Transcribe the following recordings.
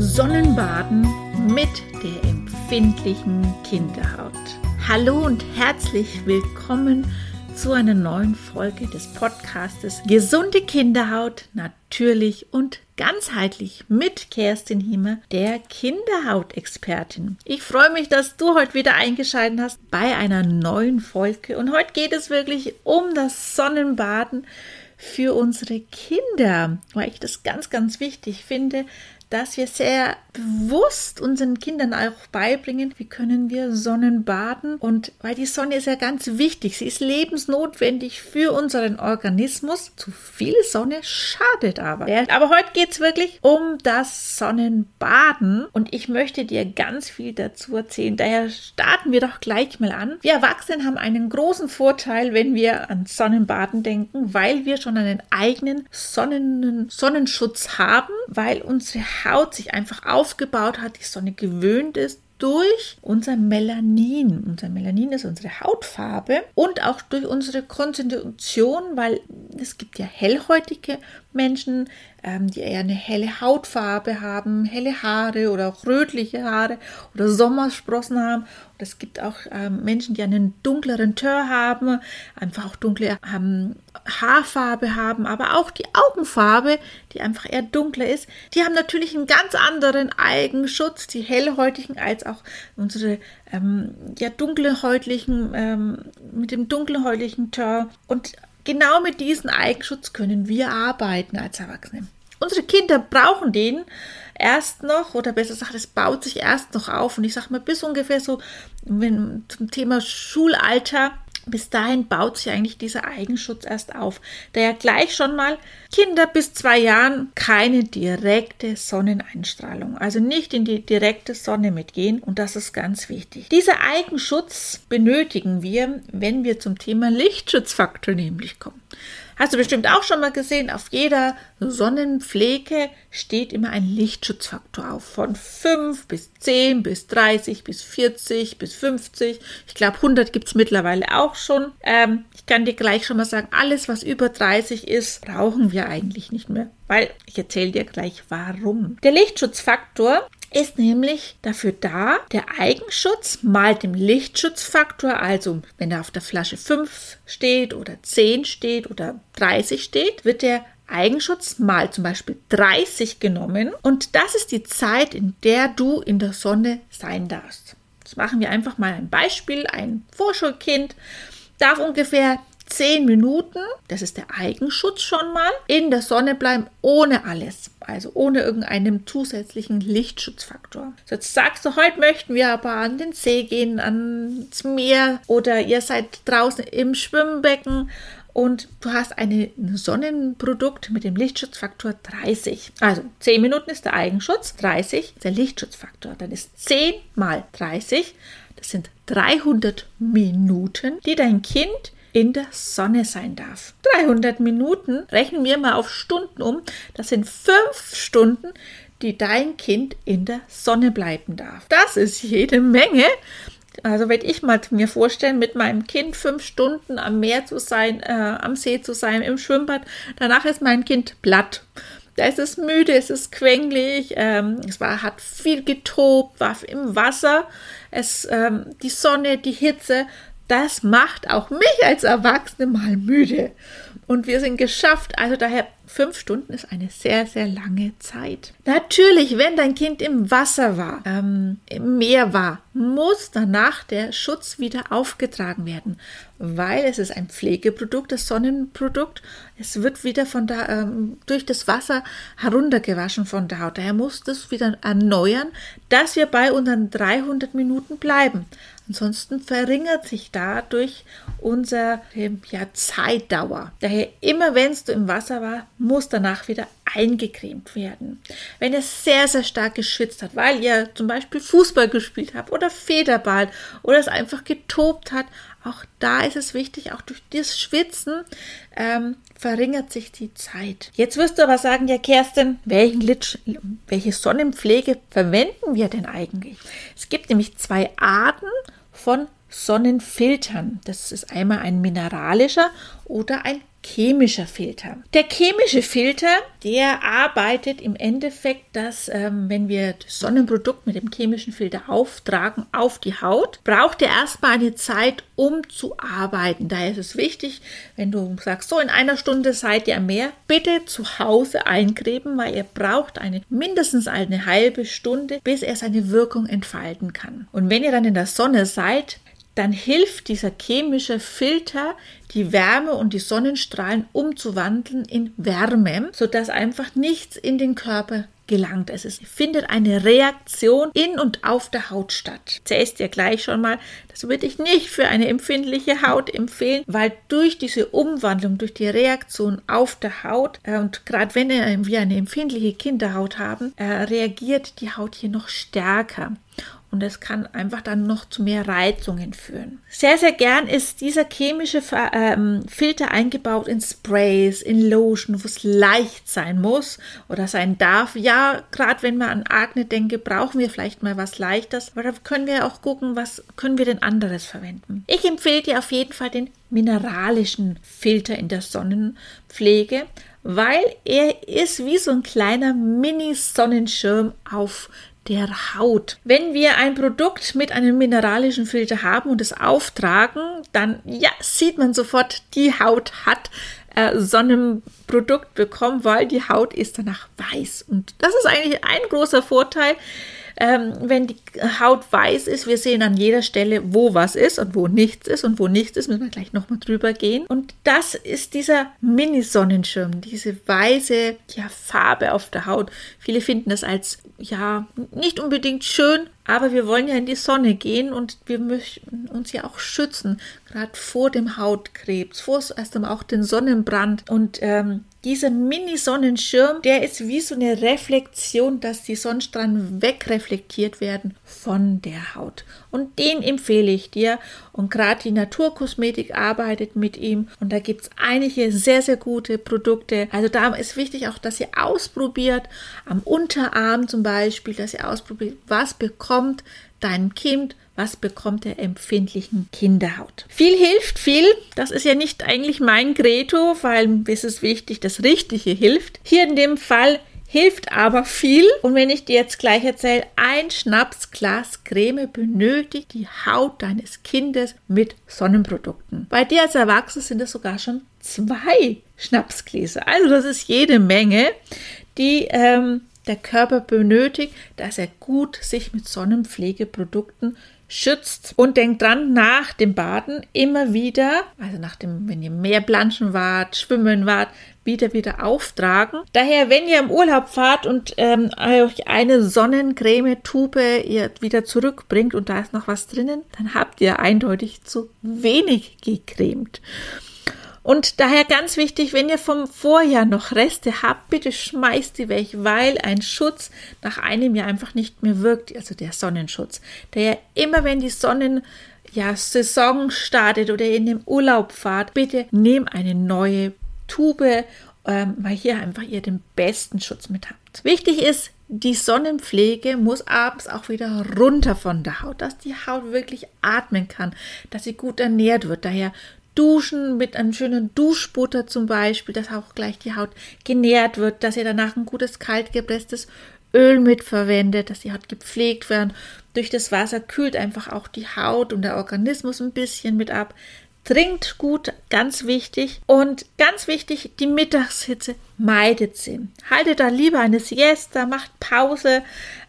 Sonnenbaden mit der empfindlichen Kinderhaut. Hallo und herzlich willkommen zu einer neuen Folge des Podcastes Gesunde Kinderhaut, natürlich und ganzheitlich mit Kerstin Hiemer, der Kinderhautexpertin. Ich freue mich, dass du heute wieder eingeschaltet hast bei einer neuen Folge und heute geht es wirklich um das Sonnenbaden für unsere Kinder, weil ich das ganz, ganz wichtig finde, dass wir sehr bewusst unseren Kindern auch beibringen, wie können wir Sonnenbaden und weil die Sonne ist ja ganz wichtig, sie ist lebensnotwendig für unseren Organismus. Zu viel Sonne schadet aber. Aber heute geht es wirklich um das Sonnenbaden und ich möchte dir ganz viel dazu erzählen. Daher starten wir doch gleich mal an. Wir Erwachsenen haben einen großen Vorteil, wenn wir an Sonnenbaden denken, weil wir schon einen eigenen Sonnen Sonnenschutz haben, weil unsere Haut sich einfach aufgebaut hat, die Sonne gewöhnt ist durch unser Melanin. Unser Melanin ist unsere Hautfarbe und auch durch unsere Konstitution, weil es gibt ja hellhäutige Menschen, ähm, die eher eine helle Hautfarbe haben, helle Haare oder auch rötliche Haare oder Sommersprossen haben. Und es gibt auch ähm, Menschen, die einen dunkleren Tör haben, einfach auch dunkle ähm, Haarfarbe haben, aber auch die Augenfarbe, die einfach eher dunkler ist. Die haben natürlich einen ganz anderen Eigenschutz, die hellhäutigen, als auch unsere ähm, ja, dunkelhäutlichen, ähm, mit dem dunkelhäutigen Tör. Und genau mit diesem Eigenschutz können wir arbeiten als Erwachsene. Unsere Kinder brauchen den erst noch, oder besser gesagt, es baut sich erst noch auf. Und ich sage mal, bis ungefähr so wenn, zum Thema Schulalter bis dahin baut sich eigentlich dieser Eigenschutz erst auf, da ja gleich schon mal Kinder bis zwei Jahren keine direkte Sonneneinstrahlung, also nicht in die direkte Sonne mitgehen und das ist ganz wichtig. Dieser Eigenschutz benötigen wir, wenn wir zum Thema Lichtschutzfaktor nämlich kommen. Hast du bestimmt auch schon mal gesehen, auf jeder Sonnenpflege steht immer ein Lichtschutzfaktor auf. Von 5 bis 10 bis 30 bis 40 bis 50. Ich glaube, 100 gibt es mittlerweile auch schon. Ähm, ich kann dir gleich schon mal sagen, alles, was über 30 ist, brauchen wir eigentlich nicht mehr. Weil ich erzähle dir gleich warum. Der Lichtschutzfaktor ist nämlich dafür da, der Eigenschutz mal dem Lichtschutzfaktor, also wenn er auf der Flasche 5 steht oder 10 steht oder 30 steht, wird der Eigenschutz mal zum Beispiel 30 genommen und das ist die Zeit, in der du in der Sonne sein darfst. Jetzt machen wir einfach mal ein Beispiel. Ein Vorschulkind darf ungefähr 10 Minuten, das ist der Eigenschutz schon mal, in der Sonne bleiben, ohne alles. Also ohne irgendeinen zusätzlichen Lichtschutzfaktor. So, jetzt sagst du, heute möchten wir aber an den See gehen, ans Meer oder ihr seid draußen im Schwimmbecken und du hast ein Sonnenprodukt mit dem Lichtschutzfaktor 30. Also 10 Minuten ist der Eigenschutz, 30 ist der Lichtschutzfaktor. Dann ist 10 mal 30, das sind 300 Minuten, die dein Kind in der Sonne sein darf. 300 Minuten rechnen wir mal auf Stunden um. Das sind fünf Stunden, die dein Kind in der Sonne bleiben darf. Das ist jede Menge. Also wenn ich mal mir vorstellen, mit meinem Kind fünf Stunden am Meer zu sein, äh, am See zu sein, im Schwimmbad, danach ist mein Kind platt. Da ist es müde, es ist quengelig, ähm, es war, hat viel getobt, war im Wasser, es, ähm, die Sonne, die Hitze, das macht auch mich als Erwachsene mal müde. Und wir sind geschafft. Also daher, fünf Stunden ist eine sehr, sehr lange Zeit. Natürlich, wenn dein Kind im Wasser war, ähm, im Meer war, muss danach der Schutz wieder aufgetragen werden, weil es ist ein Pflegeprodukt, das Sonnenprodukt. Es wird wieder von da, ähm, durch das Wasser heruntergewaschen von der Haut. Daher muss das wieder erneuern, dass wir bei unseren 300 Minuten bleiben. Ansonsten verringert sich dadurch unsere ja, Zeitdauer. Daher immer wenn es im Wasser war, muss danach wieder eingecremt werden. Wenn ihr sehr, sehr stark geschwitzt hat, weil ihr zum Beispiel Fußball gespielt habt oder Federball oder es einfach getobt hat, auch da ist es wichtig, auch durch das Schwitzen ähm, verringert sich die Zeit. Jetzt wirst du aber sagen, ja Kerstin, welchen Litsch, welche Sonnenpflege verwenden wir denn eigentlich? Es gibt nämlich zwei Arten von Sonnenfiltern. Das ist einmal ein mineralischer oder ein chemischer Filter. Der chemische Filter, der arbeitet im Endeffekt, dass ähm, wenn wir das Sonnenprodukt mit dem chemischen Filter auftragen auf die Haut, braucht er erstmal eine Zeit, um zu arbeiten. Daher ist es wichtig, wenn du sagst, so in einer Stunde seid ihr mehr, bitte zu Hause eincremen, weil ihr braucht eine mindestens eine halbe Stunde, bis er seine Wirkung entfalten kann. Und wenn ihr dann in der Sonne seid, dann hilft dieser chemische Filter, die Wärme und die Sonnenstrahlen umzuwandeln in Wärme, sodass einfach nichts in den Körper gelangt. Es ist, findet eine Reaktion in und auf der Haut statt. Zählst dir gleich schon mal, das würde ich nicht für eine empfindliche Haut empfehlen, weil durch diese Umwandlung, durch die Reaktion auf der Haut äh, und gerade wenn wir eine empfindliche Kinderhaut haben, äh, reagiert die Haut hier noch stärker und es kann einfach dann noch zu mehr Reizungen führen. Sehr, sehr gern ist dieser chemische ähm, Filter eingebaut in Sprays, in Lotion, wo es leicht sein muss oder sein darf. Ja, gerade wenn wir an Akne denken, brauchen wir vielleicht mal was Leichtes, aber da können wir auch gucken, was können wir denn anderes verwenden. Ich empfehle dir auf jeden Fall den mineralischen Filter in der Sonnenpflege, weil er ist wie so ein kleiner Mini-Sonnenschirm auf der Haut. Wenn wir ein Produkt mit einem mineralischen Filter haben und es auftragen, dann ja, sieht man sofort, die Haut hat äh, Sonnenprodukt bekommen, weil die Haut ist danach weiß. Und das ist eigentlich ein großer Vorteil ähm, wenn die Haut weiß ist, wir sehen an jeder Stelle, wo was ist und wo nichts ist und wo nichts ist, müssen wir gleich nochmal drüber gehen. Und das ist dieser Mini-Sonnenschirm, diese weiße ja, Farbe auf der Haut. Viele finden das als ja nicht unbedingt schön, aber wir wollen ja in die Sonne gehen und wir möchten uns ja auch schützen, gerade vor dem Hautkrebs, vor erst einmal auch den Sonnenbrand. Und ähm, dieser Mini-Sonnenschirm, der ist wie so eine Reflexion, dass die Sonnenstrahlen wegreflektiert werden von der Haut. Und den empfehle ich dir. Und gerade die Naturkosmetik arbeitet mit ihm. Und da gibt es einige sehr, sehr gute Produkte. Also da ist wichtig auch, dass ihr ausprobiert, am Unterarm zum Beispiel, dass ihr ausprobiert, was bekommt dein Kind was bekommt der empfindlichen Kinderhaut. Viel hilft viel. Das ist ja nicht eigentlich mein Credo, weil es ist wichtig, das Richtige hilft. Hier in dem Fall hilft aber viel. Und wenn ich dir jetzt gleich erzähle, ein Schnapsglas Creme benötigt die Haut deines Kindes mit Sonnenprodukten. Bei dir als Erwachsener sind es sogar schon zwei Schnapsgläser. Also das ist jede Menge, die ähm, der Körper benötigt, dass er gut sich mit Sonnenpflegeprodukten schützt und denkt dran, nach dem Baden immer wieder, also nach dem, wenn ihr mehr planschen wart, schwimmen wart, wieder wieder auftragen. Daher, wenn ihr im Urlaub fahrt und ähm, euch eine Sonnencreme-Tube wieder zurückbringt und da ist noch was drinnen, dann habt ihr eindeutig zu wenig gecremt. Und daher ganz wichtig, wenn ihr vom Vorjahr noch Reste habt, bitte schmeißt die weg, weil ein Schutz nach einem Jahr einfach nicht mehr wirkt, also der Sonnenschutz. Der ja immer, wenn die Sonnen ja, startet oder in den Urlaub fahrt, bitte nehmt eine neue Tube, ähm, weil hier einfach ihr den besten Schutz mit habt. Wichtig ist, die Sonnenpflege muss abends auch wieder runter von der Haut, dass die Haut wirklich atmen kann, dass sie gut ernährt wird. Daher Duschen mit einem schönen Duschbutter zum Beispiel, dass auch gleich die Haut genährt wird, dass ihr danach ein gutes kaltgepresstes Öl mitverwendet, dass die Haut gepflegt wird. Durch das Wasser kühlt einfach auch die Haut und der Organismus ein bisschen mit ab. Trinkt gut, ganz wichtig. Und ganz wichtig, die Mittagshitze meidet sie. Haltet da lieber eine Siesta, macht Pause,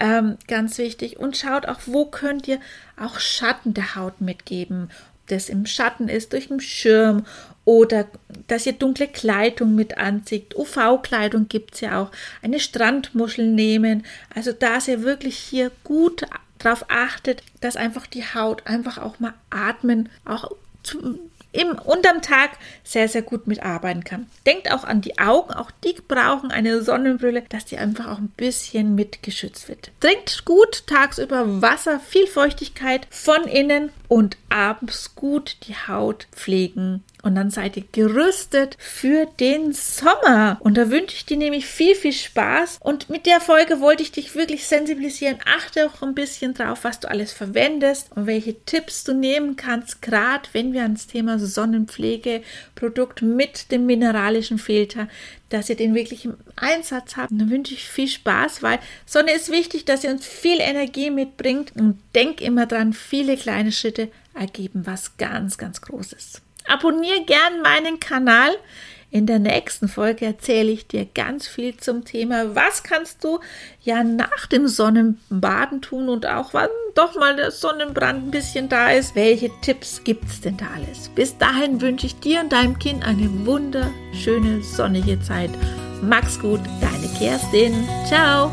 ähm, ganz wichtig. Und schaut auch, wo könnt ihr auch Schatten der Haut mitgeben das im Schatten ist, durch den Schirm oder dass ihr dunkle Kleidung mit anzieht. UV-Kleidung gibt es ja auch. Eine Strandmuschel nehmen. Also dass ihr wirklich hier gut darauf achtet, dass einfach die Haut einfach auch mal atmen, auch zu, im, unterm Tag sehr, sehr gut mitarbeiten kann. Denkt auch an die Augen, auch die brauchen eine Sonnenbrille, dass die einfach auch ein bisschen mitgeschützt wird. Trinkt gut tagsüber Wasser, viel Feuchtigkeit von innen und abends gut die Haut pflegen. Und dann seid ihr gerüstet für den Sommer. Und da wünsche ich dir nämlich viel, viel Spaß. Und mit der Folge wollte ich dich wirklich sensibilisieren. Achte auch ein bisschen drauf, was du alles verwendest und welche Tipps du nehmen kannst, gerade wenn wir ans Thema Sonnenpflegeprodukt mit dem mineralischen Filter, dass ihr den wirklich im Einsatz habt. Und dann wünsche ich viel Spaß, weil Sonne ist wichtig, dass ihr uns viel Energie mitbringt. Und denk immer dran, viele kleine Schritte ergeben was ganz, ganz Großes. Abonniere gern meinen Kanal. In der nächsten Folge erzähle ich dir ganz viel zum Thema, was kannst du ja nach dem Sonnenbaden tun und auch wann doch mal der Sonnenbrand ein bisschen da ist. Welche Tipps gibt es denn da alles? Bis dahin wünsche ich dir und deinem Kind eine wunderschöne sonnige Zeit. Max gut, deine Kerstin. Ciao.